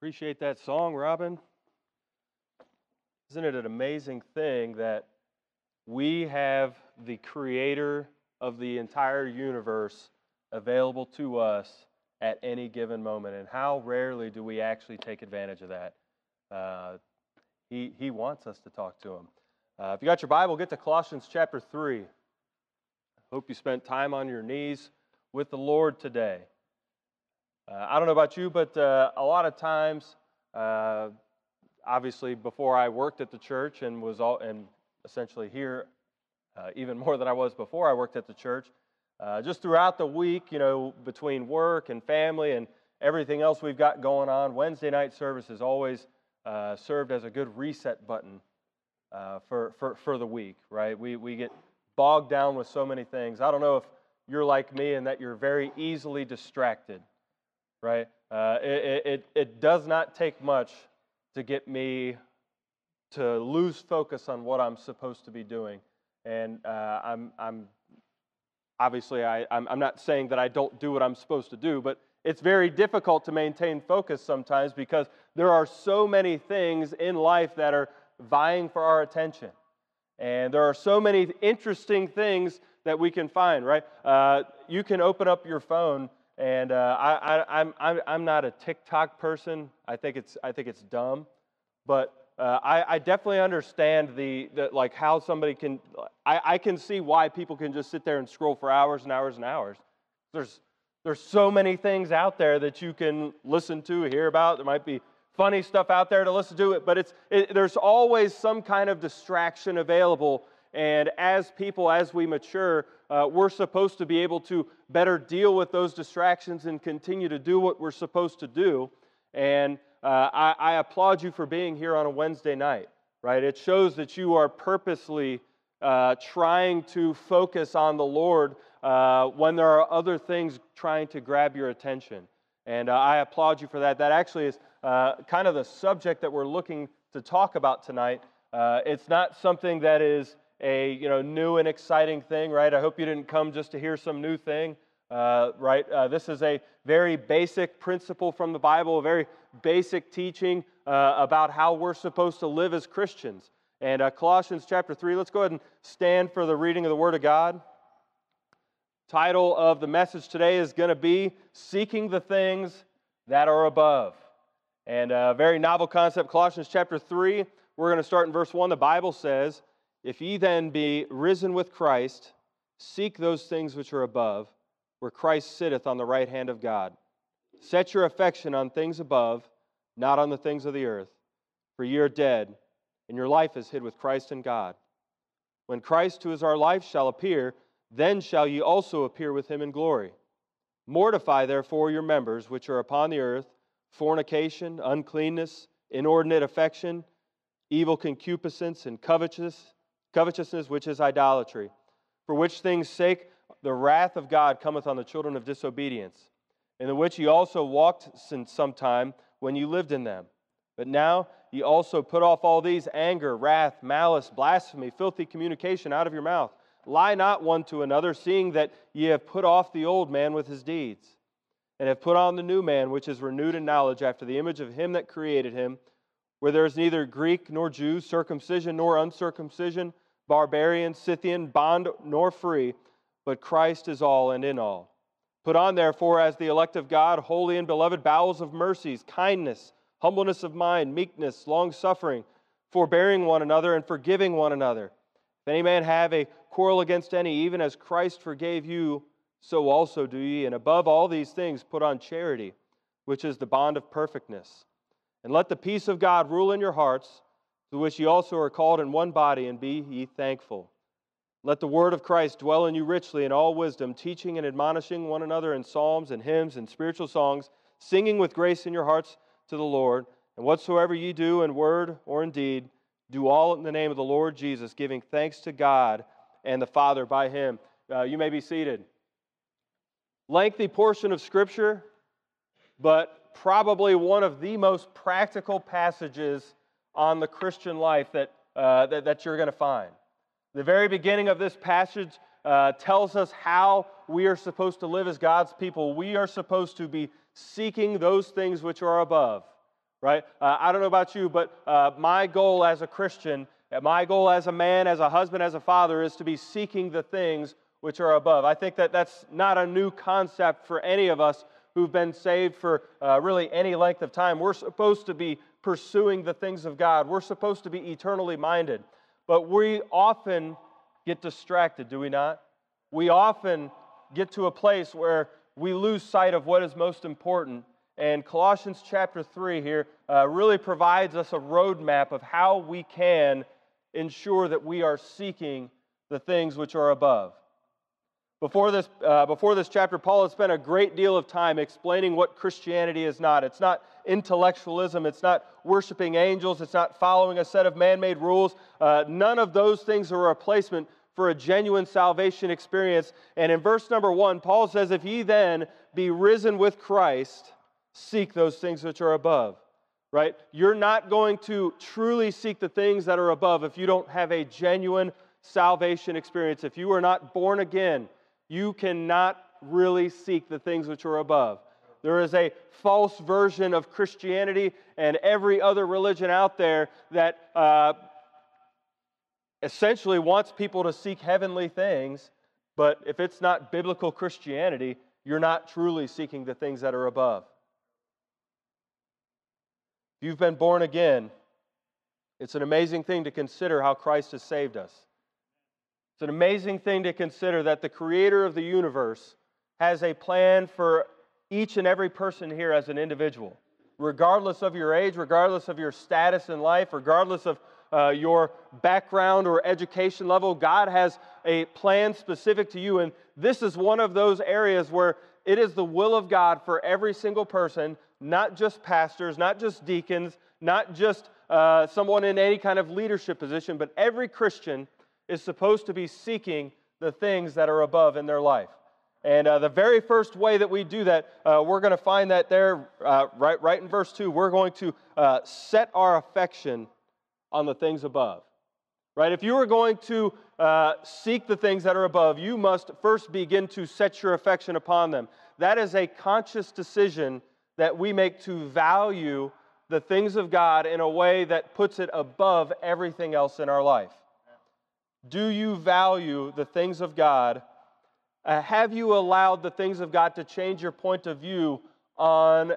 Appreciate that song, Robin. Isn't it an amazing thing that we have the creator of the entire universe available to us at any given moment? And how rarely do we actually take advantage of that? Uh, he, he wants us to talk to him. Uh, if you got your Bible, get to Colossians chapter 3. I hope you spent time on your knees with the Lord today. Uh, I don't know about you, but uh, a lot of times, uh, obviously, before I worked at the church and was all, and essentially here, uh, even more than I was before I worked at the church, uh, just throughout the week, you know, between work and family and everything else we've got going on, Wednesday night service has always uh, served as a good reset button for, for, for the week, right? We, we get bogged down with so many things. I don't know if you're like me and that you're very easily distracted right? Uh, it, it, it does not take much to get me to lose focus on what I'm supposed to be doing. And uh, I'm, I'm obviously, I, I'm, I'm not saying that I don't do what I'm supposed to do, but it's very difficult to maintain focus sometimes because there are so many things in life that are vying for our attention. And there are so many interesting things that we can find, right? Uh, you can open up your phone and uh, I, am I'm, I'm not a TikTok person. I think it's, I think it's dumb. But uh, I, I, definitely understand the, the, like how somebody can, I, I can see why people can just sit there and scroll for hours and hours and hours. There's, there's so many things out there that you can listen to, hear about. There might be funny stuff out there to listen to, it, but it's, it, there's always some kind of distraction available. And as people, as we mature, uh, we're supposed to be able to better deal with those distractions and continue to do what we're supposed to do. And uh, I, I, applaud you for being here on a Wednesday night, right? It shows that you are purposely uh, trying to focus on the Lord uh, when there are other things trying to grab your attention. And uh, I applaud you for that. That actually is uh, kind of the subject that we're looking to talk about tonight. it's not something that is a you know new and exciting thing, right? I hope you didn't come just to hear some new thing, uh, right? Uh, this is a very basic principle from the Bible, a very basic teaching uh, about how we're supposed to live as Christians. And uh, Colossians chapter three. Let's go ahead and stand for the reading of the Word of God. Title of the message today is going to be "Seeking the Things That Are Above." And a very novel concept, Colossians chapter 3. We're going to start in verse 1. The Bible says, if ye then be risen with Christ, seek those things which are above, where Christ sitteth on the right hand of God. Set your affection on things above, not on the things of the earth. For ye are dead, and your life is hid with Christ in God. When Christ, who is our life, shall appear, then shall ye also appear with him in glory. Mortify therefore your members which are upon the earth fornication, uncleanness, inordinate affection, evil concupiscence, and covetousness covetousness, which is idolatry, for which things' sake the wrath of God cometh on the children of disobedience, in the which ye also walked since some time when ye lived in them. But now ye also put off all these anger, wrath, malice, blasphemy, filthy communication out of your mouth. Lie not one to another, seeing that ye have put off the old man with his deeds, and have put on the new man, which is renewed in knowledge after the image of him that created him where there is neither Greek nor Jew, circumcision nor uncircumcision, barbarian, Scythian, bond nor free, but Christ is all and in all. Put on, therefore, as the elect of God, holy and beloved bowels of mercies, kindness, humbleness of mind, meekness, long suffering, forbearing one another, and forgiving one another. If any man have a quarrel against any, even as Christ forgave you, so also do ye. And above all these things, put on charity, which is the bond of perfectness. And let the peace of God rule in your hearts, to which ye also are called in one body, and be ye thankful. Let the word of Christ dwell in you richly in all wisdom, teaching and admonishing one another in psalms and hymns and spiritual songs, singing with grace in your hearts to the Lord. And whatsoever ye do in word or in deed, do all in the name of the Lord Jesus, giving thanks to God and the Father by him. Uh, you may be seated. Lengthy portion of Scripture, but probably one of the most practical passages on the Christian life that, uh, that, that, you're going to find. The very beginning of this passage uh, tells us how we are supposed to live as God's people. We are supposed to be seeking those things which are above, right? Uh, I don't know about you, but uh, my goal as a Christian, uh, my goal as a man, as a husband, as a father, is to be seeking the things which are above. I think that that's not a new concept for any of us who've been saved for uh, really any length of time. We're supposed to be pursuing the things of God, we're supposed to be eternally minded. But we often get distracted, do we not? We often get to a place where we lose sight of what is most important. And Colossians chapter 3 here uh, really provides us a roadmap of how we can ensure that we are seeking the things which are above. Before this, uh, before this chapter, Paul has spent a great deal of time explaining what Christianity is not. It's not intellectualism, it's not worshiping angels, it's not following a set of man made rules. Uh, none of those things are a replacement for a genuine salvation experience. And in verse number one, Paul says, If ye then be risen with Christ, seek those things which are above. Right? You're not going to truly seek the things that are above if you don't have a genuine salvation experience. If you are not born again, you cannot really seek the things which are above. There is a false version of Christianity and every other religion out there that uh, essentially wants people to seek heavenly things, but if it's not biblical Christianity, you're not truly seeking the things that are above. If you've been born again, it's an amazing thing to consider how Christ has saved us. It's an amazing thing to consider that the creator of the universe has a plan for each and every person here as an individual, regardless of your age, regardless of your status in life, regardless of uh, your background or education level. God has a plan specific to you. And this is one of those areas where it is the will of God for every single person, not just pastors, not just deacons, not just uh, someone in any kind of leadership position, but every Christian is supposed to be seeking the things that are above in their life. And uh, the very first way that we do that, uh, we're going to find that there, uh, right, right in verse 2, we're going to uh, set our affection on the things above. Right? If you are going to uh, seek the things that are above, you must first begin to set your affection upon them. That is a conscious decision that we make to value the things of God in a way that puts it above everything else in our life. Do you value the things of God? Uh, have you allowed the things of God to change your point of view on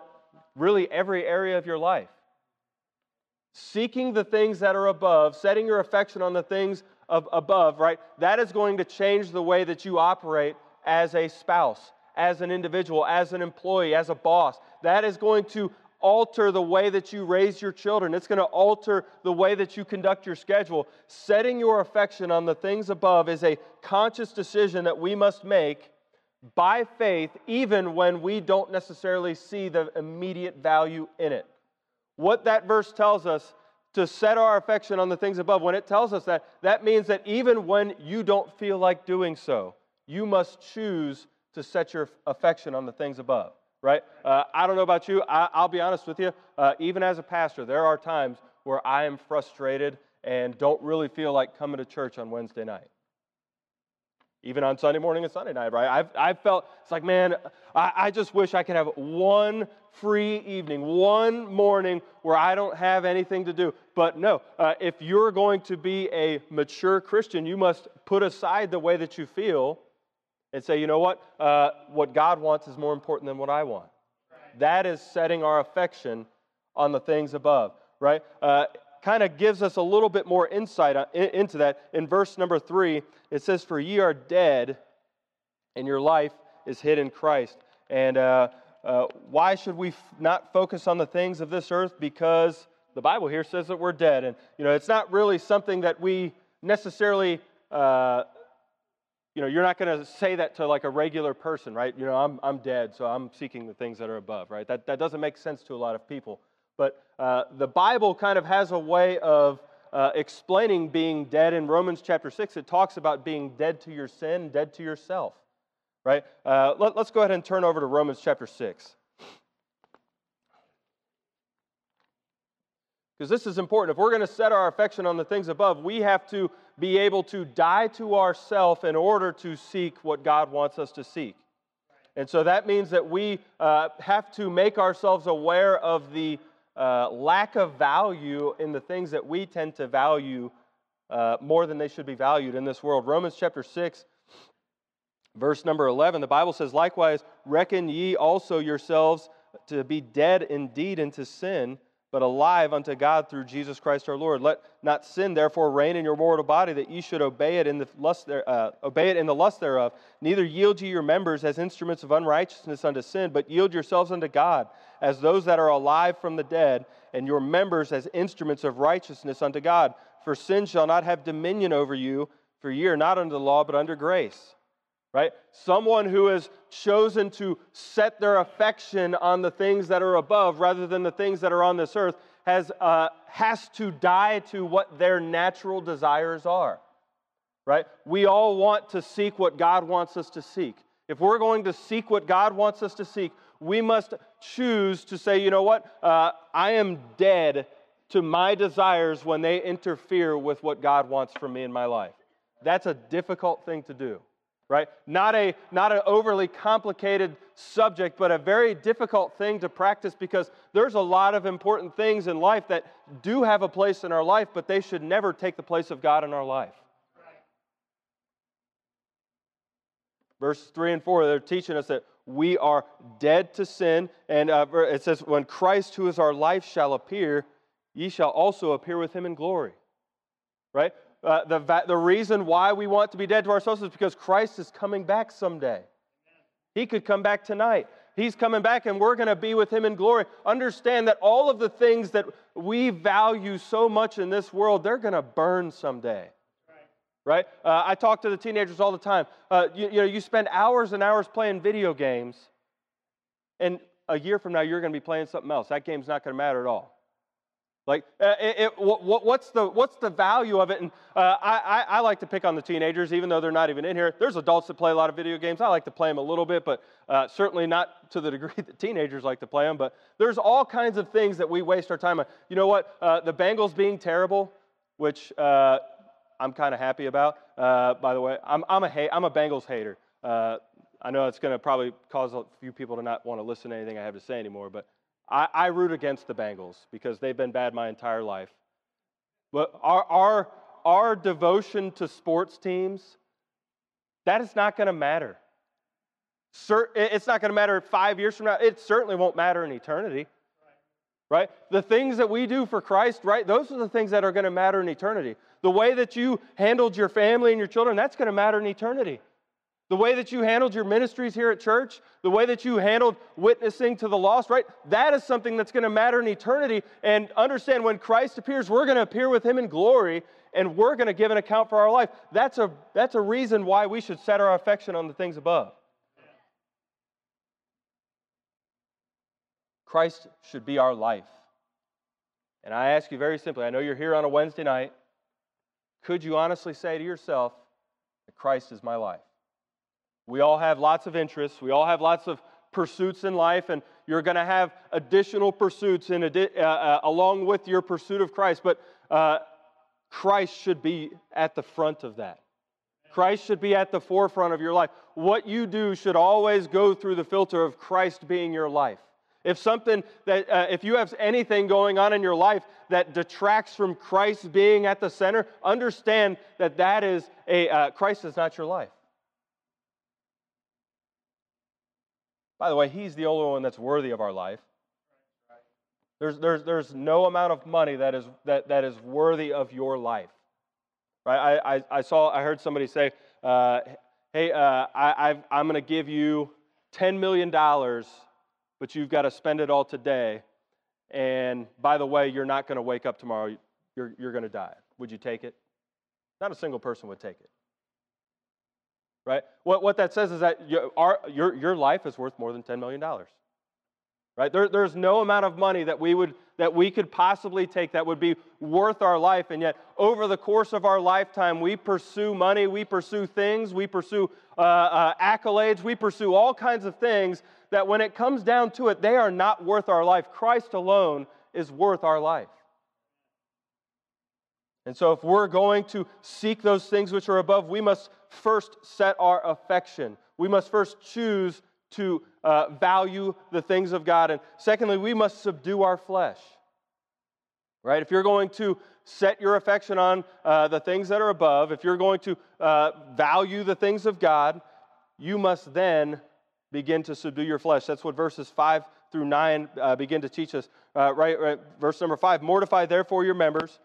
really every area of your life? seeking the things that are above, setting your affection on the things of above, right? That is going to change the way that you operate as a spouse, as an individual, as an employee, as a boss. That is going to alter the way that you raise your children. It's going to alter the way that you conduct your schedule. Setting your affection on the things above is a conscious decision that we must make by faith, even when we don't necessarily see the immediate value in it what that verse tells us to set our affection on the things above, when it tells us that, that means that even when you don't feel like doing so, you must choose to set your affection on the things above, right? Uh, I don't know about you. I, will be honest with you. Uh, even as a pastor, there are times where I am frustrated and don't really feel like coming to church on Wednesday night even on Sunday morning and Sunday night, right? I've, I've felt, it's like, man, I, I just wish I could have one free evening, one morning where I don't have anything to do. But no, uh, if you're going to be a mature Christian, you must put aside the way that you feel and say, you know what? Uh, what God wants is more important than what I want. That is setting our affection on the things above, right? Uh, kind of gives us a little bit more insight into that. In verse number three, it says, For ye are dead, and your life is hid in Christ. And uh, uh, why should we f- not focus on the things of this earth? Because the Bible here says that we're dead. And, you know, it's not really something that we necessarily. Uh, you know, you're not going to say that to like a regular person, right? You know, I'm, I'm dead, so I'm seeking the things that are above, right? That, that doesn't make sense to a lot of people. But uh, the Bible kind of has a way of uh, explaining being dead in Romans chapter 6. It talks about being dead to your sin, dead to yourself. Right? Uh, let, let's go ahead and turn over to Romans chapter 6. Because this is important. If we're going to set our affection on the things above, we have to be able to die to ourself in order to seek what God wants us to seek. And so that means that we uh, have to make ourselves aware of the uh, lack of value in the things that we tend to value uh, more than they should be valued in this world. Romans chapter 6, verse number 11, the Bible says, Likewise, reckon ye also yourselves to be dead indeed into sin but alive unto God through Jesus Christ our Lord. Let not sin therefore reign in your mortal body, that ye should obey it in the lust there, uh, obey it in the lust thereof. Neither yield ye your members as instruments of unrighteousness unto sin, but yield yourselves unto God as those that are alive from the dead, and your members as instruments of righteousness unto God. For sin shall not have dominion over you, for ye are not under the law, but under grace right? Someone who has chosen to set their affection on the things that are above rather than the things that are on this earth has, uh, has to die to what their natural desires are, right? We all want to seek what God wants us to seek. If we're going to seek what God wants us to seek, we must choose to say, you know what? Uh, I am dead to my desires when they interfere with what God wants for me in my life. That's a difficult thing to do right? Not a not an overly complicated subject, but a very difficult thing to practice because there's a lot of important things in life that do have a place in our life, but they should never take the place of God in our life. Verses 3 and 4, they're teaching us that we are dead to sin. And uh, it says, When Christ, who is our life, shall appear, ye shall also appear with him in glory. Right? Uh, the, the reason why we want to be dead to ourselves is because Christ is coming back someday. He could come back tonight. He's coming back and we're going to be with him in glory. Understand that all of the things that we value so much in this world, they're going to burn someday. Right? Uh, I talk to the teenagers all the time. Uh, you, you know, you spend hours and hours playing video games, and a year from now, you're going to be playing something else. That game's not going to matter at all. Like, uh, it, it, what, what's, the, what's the value of it? And uh, I, I, like to pick on the teenagers, even though they're not even in here. There's adults that play a lot of video games. I like to play them a little bit, but uh, certainly not to the degree that teenagers like to play them. But there's all kinds of things that we waste our time on. You know what? Uh, the Bengals being terrible, which uh, I'm kind of happy about. By the way, I'm, I'm, a, ha- I'm a Bengals hater. I know it's going to probably cause a few people to not want to listen to anything I have to say anymore, but I, I root against the Bengals because they've been bad my entire life. But our, our, our devotion to sports teams, that is not going to matter. It's not going to matter five years from now. It certainly won't matter in eternity. Right? The things that we do for Christ, right? Those are the things that are going to matter in eternity. The way that you handled your family and your children, that's going to matter in eternity. The way that you handled your ministries here at church, the way that you handled witnessing to the lost, right? That is something that's going to matter in eternity. And understand when Christ appears, we're going to appear with him in glory and we're going to give an account for our life. That's a, that's a reason why we should set our affection on the things above. Christ should be our life. And I ask you very simply I know you're here on a Wednesday night. Could you honestly say to yourself that Christ is my life? We all have lots of interests. We all have lots of pursuits in life, and you're going to have additional pursuits in adi- uh, uh, along with your pursuit of Christ. But uh, Christ should be at the front of that. Christ should be at the forefront of your life. What you do should always go through the filter of Christ being your life. If something that, uh, if you have anything going on in your life that detracts from Christ being at the center, understand that that is a, uh, Christ is not your life. By the way, He's the only one that's worthy of our life. There's, there's, there's no amount of money that is, that, that is worthy of your life. Right? I, I, I saw, I heard somebody say, uh, hey, uh, I, i am going to give you $10 million, but you've got to spend it all today. And by the way, you're not going to wake up tomorrow. You're, you're going to die. Would you take it? Not a single person would take it right? What, what that says is that your, our, your, your life is worth more than $10 million, right? There, there's no amount of money that we, would, that we could possibly take that would be worth our life. And yet, over the course of our lifetime, we pursue money, we pursue things, we pursue uh, uh, accolades, we pursue all kinds of things that when it comes down to it, they are not worth our life. Christ alone is worth our life. And so, if we're going to seek those things which are above, we must first set our affection. We must first choose to uh, value the things of God. And secondly, we must subdue our flesh. Right? If you're going to set your affection on uh, the things that are above, if you're going to uh, value the things of God, you must then begin to subdue your flesh. That's what verses 5 through 9 uh, begin to teach us. Uh, right, right, verse number 5 Mortify therefore your members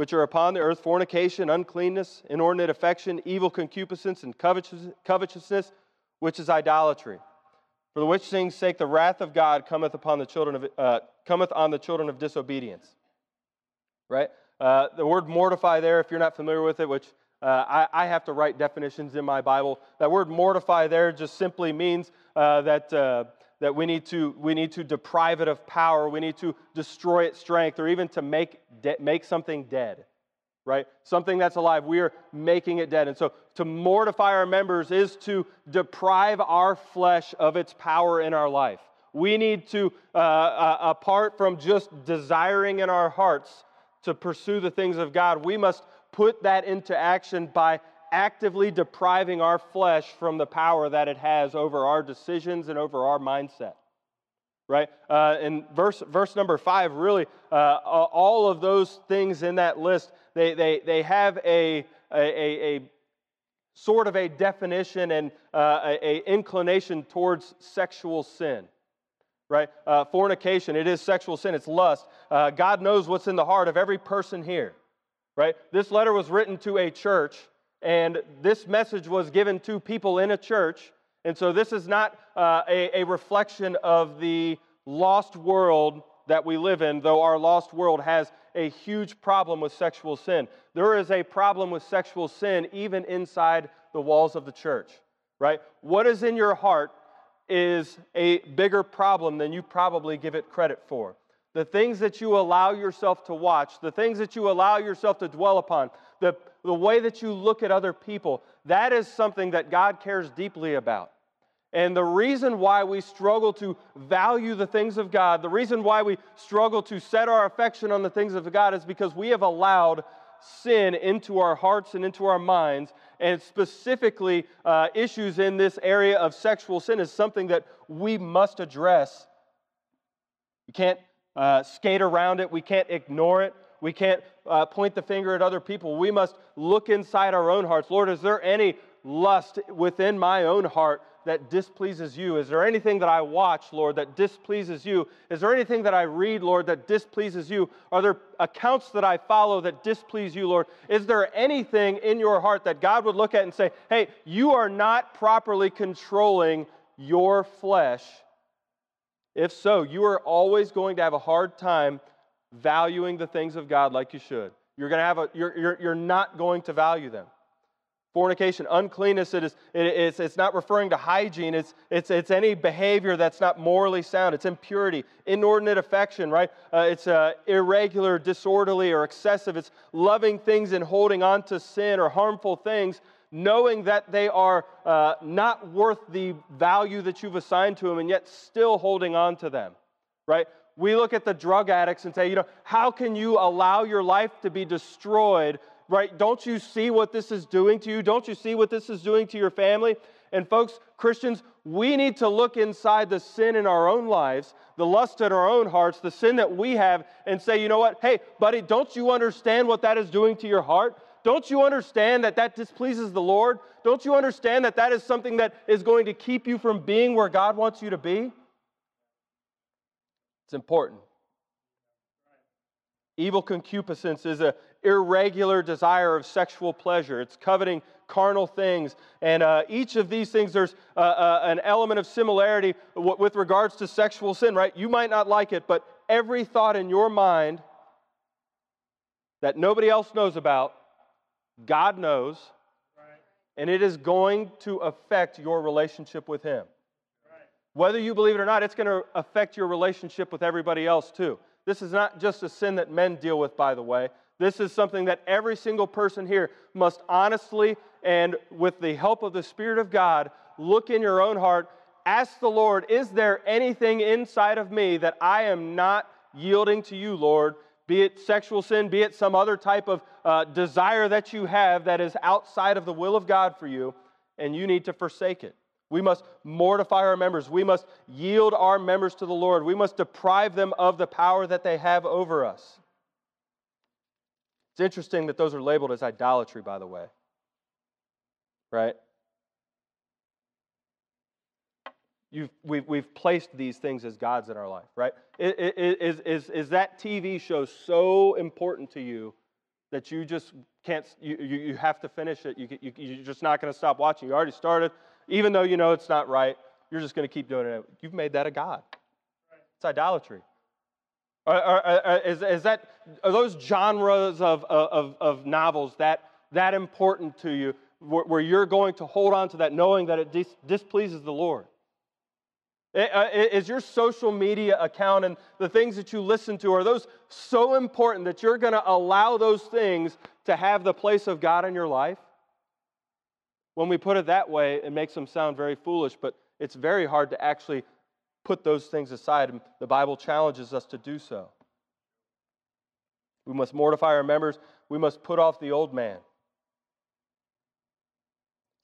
which are upon the earth fornication, uncleanness, inordinate affection, evil concupiscence, and covetousness, which is idolatry. For the which things' sake the wrath of God cometh upon the children of uh, cometh on the children of disobedience right? Uh, the word mortify there, if you're not familiar with it, which uh, I, I, have to write definitions in my Bible. That word mortify there just simply means uh, that, uh, that we, need to, we need to deprive it of power, we need to destroy its strength, or even to make, de- make something dead, right? Something that's alive, we are making it dead. And so to mortify our members is to deprive our flesh of its power in our life. We need to, uh, uh, apart from just desiring in our hearts, to pursue the things of God, we must put that into action by actively depriving our flesh from the power that it has over our decisions and over our mindset. Right? Uh, in verse, verse number five, really, uh, all of those things in that list, they, they, they have a, a, a, sort of a definition and uh, a, a inclination towards sexual sin right? Uh, fornication, it is sexual sin, it's lust. Uh, God knows what's in the heart of every person here, right? This letter was written to a church, and this message was given to people in a church. And so this is not uh, a, a reflection of the lost world that we live in, though our lost world has a huge problem with sexual sin. There is a problem with sexual sin even inside the walls of the church, right? What is in your heart is a bigger problem than you probably give it credit for. The things that you allow yourself to watch, the things that you allow yourself to dwell upon, the, the way that you look at other people, that is something that God cares deeply about. And the reason why we struggle to value the things of God, the reason why we struggle to set our affection on the things of God is because we have allowed sin into our hearts and into our minds, and specifically uh, issues in this area of sexual sin is something that we must address. We can't uh, skate around it, we can't ignore it, we can't uh, point the finger at other people. We must look inside our own hearts. Lord, is there any lust within my own heart that displeases you? Is there anything that I watch, Lord, that displeases you? Is there anything that I read, Lord, that displeases you? Are there accounts that I follow that displease you, Lord? Is there anything in your heart that God would look at and say, hey, you are not properly controlling your flesh? If so, you are always going to have a hard time valuing the things of God like you should. You're, going to have a, you're, you're, you're not going to value them. Fornication, uncleanness, it is, it, it's, it's not referring to hygiene. It's, it's, it's any behavior that's not morally sound. It's impurity, inordinate affection, right? Uh, it's uh, irregular, disorderly, or excessive. It's loving things and holding on to sin or harmful things, knowing that they are uh, not worth the value that you've assigned to them, and yet still holding on to them, right? We look at the drug addicts and say, you know, how can you allow your life to be destroyed right? Don't you see what this is doing to you? Don't you see what this is doing to your family? And, folks, Christians, we need to look inside the sin in our own lives, the lust in our own hearts, the sin that we have, and say, you know what? Hey, buddy, don't you understand what that is doing to your heart? Don't you understand that that displeases the Lord? Don't you understand that that is something that is going to keep you from being where God wants you to be? It's important. Evil concupiscence is an irregular desire of sexual pleasure. It's coveting carnal things. And uh, each of these things, there's uh, uh, an element of similarity w- with regards to sexual sin, right? You might not like it, but every thought in your mind that nobody else knows about, God knows, and it is going to affect your relationship with Him. Whether you believe it or not, it's going to affect your relationship with everybody else too. This is not just a sin that men deal with, by the way. This is something that every single person here must honestly and with the help of the Spirit of God look in your own heart. Ask the Lord, is there anything inside of me that I am not yielding to you, Lord? Be it sexual sin, be it some other type of uh, desire that you have that is outside of the will of God for you, and you need to forsake it. We must mortify our members. We must yield our members to the Lord. We must deprive them of the power that they have over us. It's interesting that those are labeled as idolatry, by the way. Right? You've, we've, we've placed these things as gods in our life, right? Is, is, is that TV show so important to you that you just can't, you, you have to finish it? You, you, you're just not going to stop watching. You already started, even though you know it's not right, you're just going to keep doing it. You've made that a God. It's idolatry. Are, are, are, is, is that, are those genres of, of, of novels that, that important to you where, where you're going to hold on to that knowing that it dis, displeases the Lord? Uh, is your social media account and the things that you listen to, are those so important that you're going to allow those things to have the place of God in your life? When we put it that way, it makes them sound very foolish, but it's very hard to actually put those things aside. The Bible challenges us to do so. We must mortify our members, we must put off the old man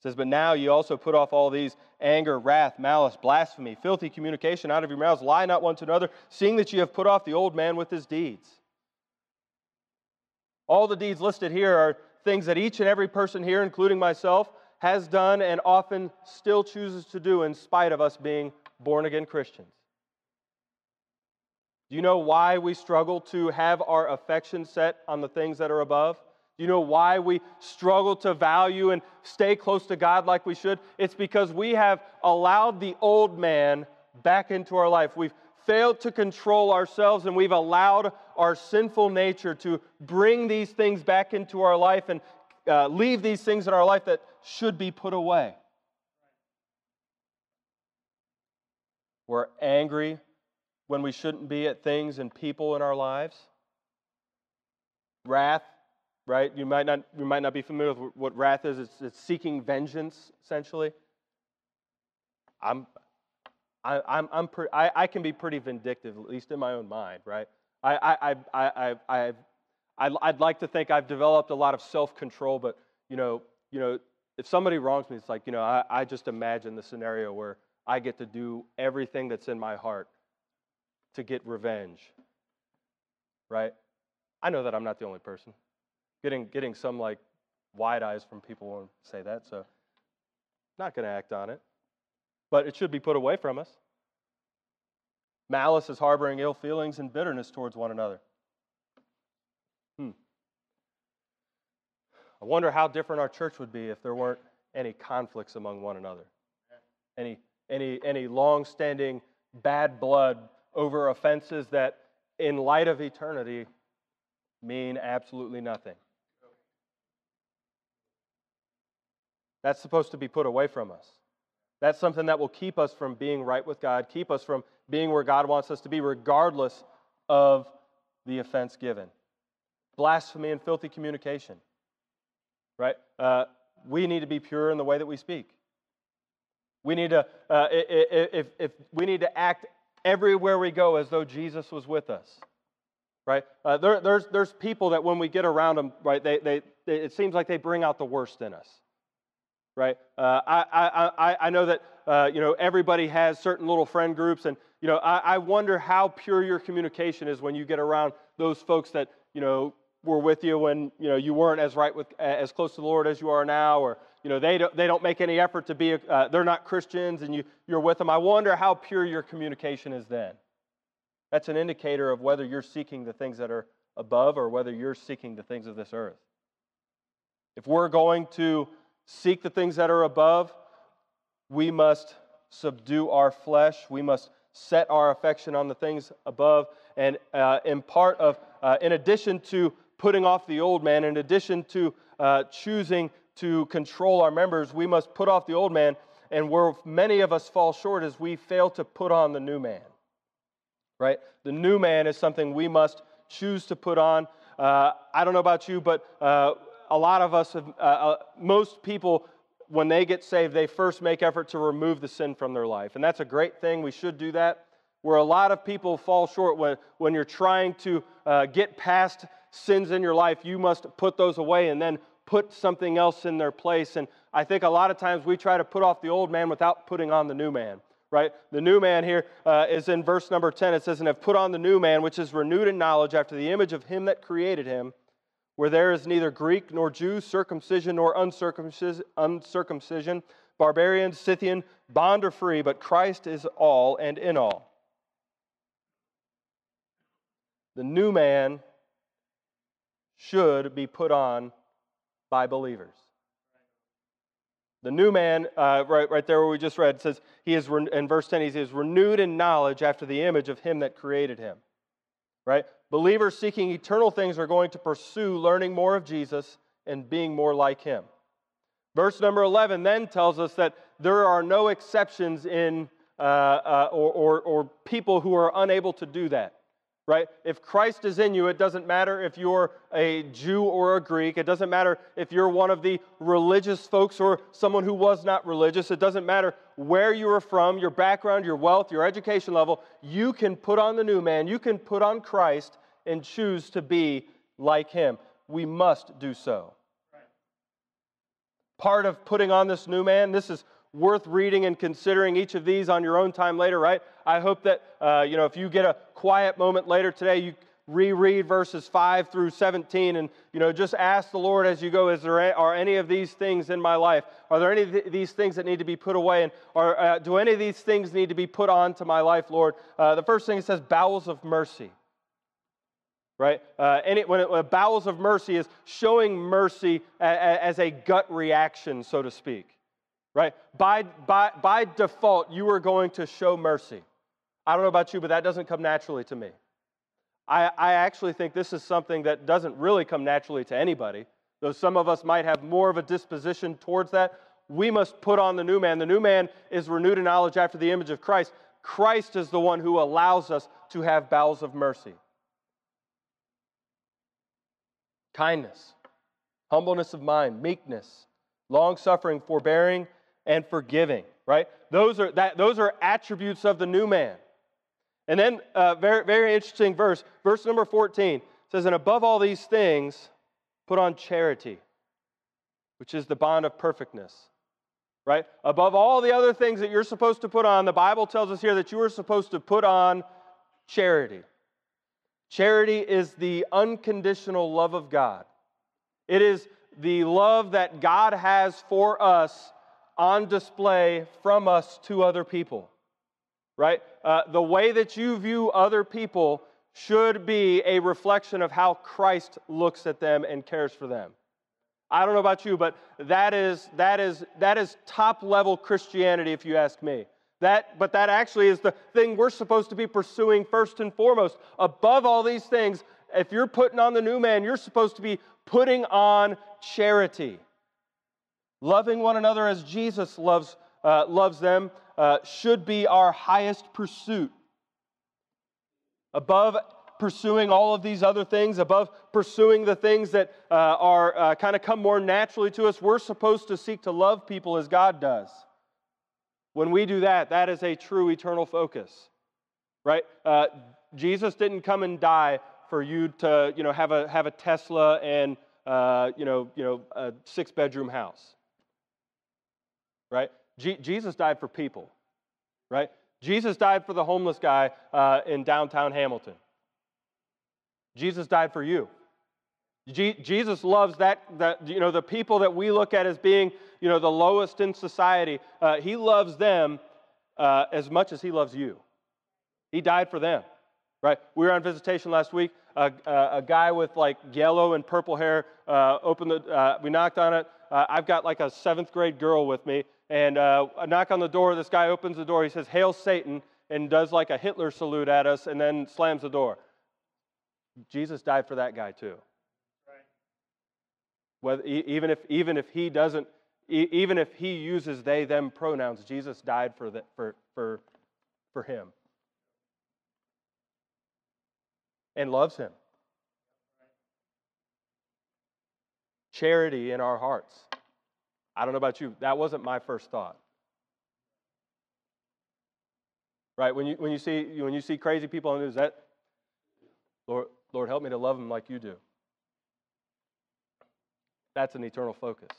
says, But now you also put off all these anger, wrath, malice, blasphemy, filthy communication out of your mouths. Lie not one to another, seeing that you have put off the old man with his deeds. All the deeds listed here are things that each and every person here, including myself, has done and often still chooses to do in spite of us being born again Christians. Do you know why we struggle to have our affection set on the things that are above? Do you know why we struggle to value and stay close to God like we should? It's because we have allowed the old man back into our life. We've failed to control ourselves and we've allowed our sinful nature to bring these things back into our life and uh, leave these things in our life that should be put away. We're angry when we shouldn't be at things and people in our lives. Wrath right? You might not, you might not be familiar with what wrath is. It's, it's seeking vengeance, essentially. I'm, I, I'm, I'm pre- I, I can be pretty vindictive, at least in my own mind, right? I, I, I, I, I, I'd, like to think I've developed a lot of self-control, but you know, you know, if somebody wrongs me, it's like you know, I, I just imagine the scenario where I get to do everything that's in my heart to get revenge, right? I know that I'm not the only person getting, getting some like wide eyes from people when say that, so not going to act on it. But it should be put away from us. Malice is harboring ill feelings and bitterness towards one another. Hmm. I wonder how different our church would be if there weren't any conflicts among one another. Any, any, any long standing bad blood over offenses that, in light of eternity, mean absolutely nothing. That's supposed to be put away from us. That's something that will keep us from being right with God, keep us from being where God wants us to be, regardless of the offense given. Blasphemy and filthy communication, right? Uh, we need to be pure in the way that we speak. We need to, uh, if, if we need to act everywhere we go as though Jesus was with us, right? Uh, there, there's, there's people that when we get around them, right, they, they, they, it seems like they bring out the worst in us right? Uh, I, I, I know that uh, you know everybody has certain little friend groups, and you know I, I wonder how pure your communication is when you get around those folks that you know were with you when you know you weren't as right with as close to the Lord as you are now, or you know they don't they don't make any effort to be uh, they're not Christians, and you you're with them. I wonder how pure your communication is then. That's an indicator of whether you're seeking the things that are above or whether you're seeking the things of this earth. If we're going to seek the things that are above, we must subdue our flesh. We must set our affection on the things above. And uh, in part of, uh, in addition to putting off the old man, in addition to uh, choosing to control our members, we must put off the old man. And where many of us fall short is we fail to put on the new man. Right? The new man is something we must choose to put on. Uh, I don't know about you, but uh, a lot of us, have, uh, uh, most people, when they get saved, they first make effort to remove the sin from their life. And that's a great thing. We should do that. Where a lot of people fall short when, when you're trying to uh, get past sins in your life, you must put those away and then put something else in their place. And I think a lot of times we try to put off the old man without putting on the new man right? The new man here uh, is in verse number 10. It says, And have put on the new man, which is renewed in knowledge after the image of him that created him where there is neither Greek nor Jew, circumcision nor uncircumcision, barbarian, Scythian, bond or free, but Christ is all and in all. The new man should be put on by believers. The new man, uh, right, right there where we just read, says he is in verse 10. He says, renewed in knowledge after the image of him that created him. Right? Believers seeking eternal things are going to pursue learning more of Jesus and being more like him. Verse number 11 then tells us that there are no exceptions in uh, uh, or, or, or people who are unable to do that right? If Christ is in you, it doesn't matter if you're a Jew or a Greek. It doesn't matter if you're one of the religious folks or someone who was not religious. It doesn't matter where you are from, your background, your wealth, your education level. You can put on the new man, you can put on Christ and choose to be like him. We must do so. Part of putting on this new man, this is worth reading and considering each of these on your own time later, right? I hope that, uh, you know, if you get a quiet moment later today, you reread verses 5 through 17 and, you know, just ask the Lord as you go, is there, are any of these things in my life? Are there any of these things that need to be put away? And are, uh, do any of these things need to be put onto my life, Lord? Uh, the first thing it says, bowels of mercy right? Uh, it, when it, uh, bowels of mercy is showing mercy a, a, as a gut reaction, so to speak right? By, by, by default, you are going to show mercy. I don't know about you, but that doesn't come naturally to me. I, I actually think this is something that doesn't really come naturally to anybody, though some of us might have more of a disposition towards that. We must put on the new man. The new man is renewed in knowledge after the image of Christ. Christ is the one who allows us to have bowels of mercy. Kindness, humbleness of mind, meekness, long suffering, forbearing, and forgiving, right? Those are, that, those are attributes of the new man. And then, uh, very, very interesting verse, verse number 14 says, And above all these things, put on charity, which is the bond of perfectness, right? Above all the other things that you're supposed to put on, the Bible tells us here that you are supposed to put on charity. Charity is the unconditional love of God. It is the love that God has for us on display from us to other people, right? Uh, the way that you view other people should be a reflection of how Christ looks at them and cares for them. I don't know about you, but that is, that is, that is top level Christianity, if you ask me. That, but that actually is the thing we're supposed to be pursuing first and foremost. Above all these things, if you're putting on the new man, you're supposed to be putting on charity. Loving one another as Jesus loves, uh, loves them uh, should be our highest pursuit. Above pursuing all of these other things, above pursuing the things that uh, are uh, kind of come more naturally to us, we're supposed to seek to love people as God does. When we do that, that is a true eternal focus, right? Uh, Jesus didn't come and die for you to, you know, have a have a Tesla and uh, you know, you know, a six bedroom house right? Jesus died for people, right? Jesus died for the homeless guy uh, in downtown Hamilton. Jesus died for you. Jesus loves that, that, you know, the people that we look at as being, you know, the lowest in society. Uh, he loves them uh, as much as he loves you. He died for them, right? We were on visitation last week. A guy with like yellow and purple hair uh, opened the, uh, we knocked on it. Uh, I've got like a seventh grade girl with me, and uh, I knock on the door. This guy opens the door. He says, Hail Satan, and does like a Hitler salute at us and then slams the door. Jesus died for that guy too. Right. Whether, even, if, even if he doesn't, even if he uses they, them pronouns, Jesus died for, the, for, for, for him and loves him. Charity in our hearts. I don't know about you, that wasn't my first thought. Right? When you, when you, see, when you see crazy people on the news, that, Lord, Lord, help me to love them like you do. That's an eternal focus.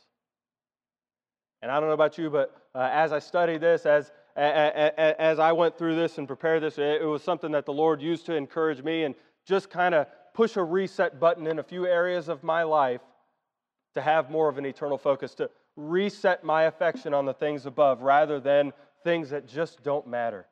And I don't know about you, but uh, as I studied this, as, as I went through this and prepared this, it was something that the Lord used to encourage me and just kind of push a reset button in a few areas of my life to have more of an eternal focus, to reset my affection on the things above rather than things that just don't matter.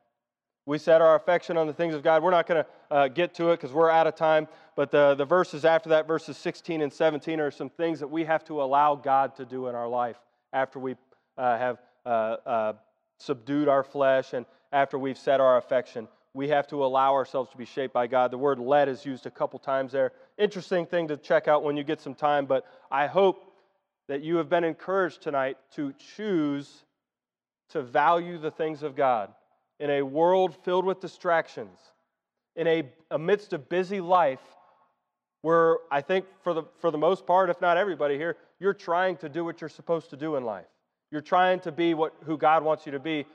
We set our affection on the things of God. We're not going to uh, get to it because we're out of time. But the, the verses after that, verses 16 and 17, are some things that we have to allow God to do in our life after we uh, have uh, uh subdued our flesh and after we've set our affection. We have to allow ourselves to be shaped by God. The word led is used a couple times there. Interesting thing to check out when you get some time, but I hope that you have been encouraged tonight to choose to value the things of God in a world filled with distractions, in a amidst a busy life where I think for the for the most part, if not everybody here, you're trying to do what you're supposed to do in life. You're trying to be what who God wants you to be.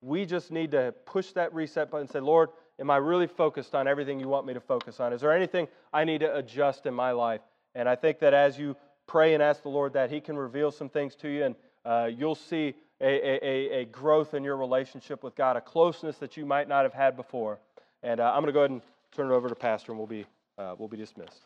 We just need to push that reset button and say, Lord, am I really focused on everything you want me to focus on? Is there anything I need to adjust in my life? And I think that as you pray and ask the Lord that, He can reveal some things to you, and uh, you'll see a, a, a, growth in your relationship with God, a closeness that you might not have had before. And uh, I'm going to go ahead and turn it over to Pastor, and we'll be, uh, we'll be dismissed.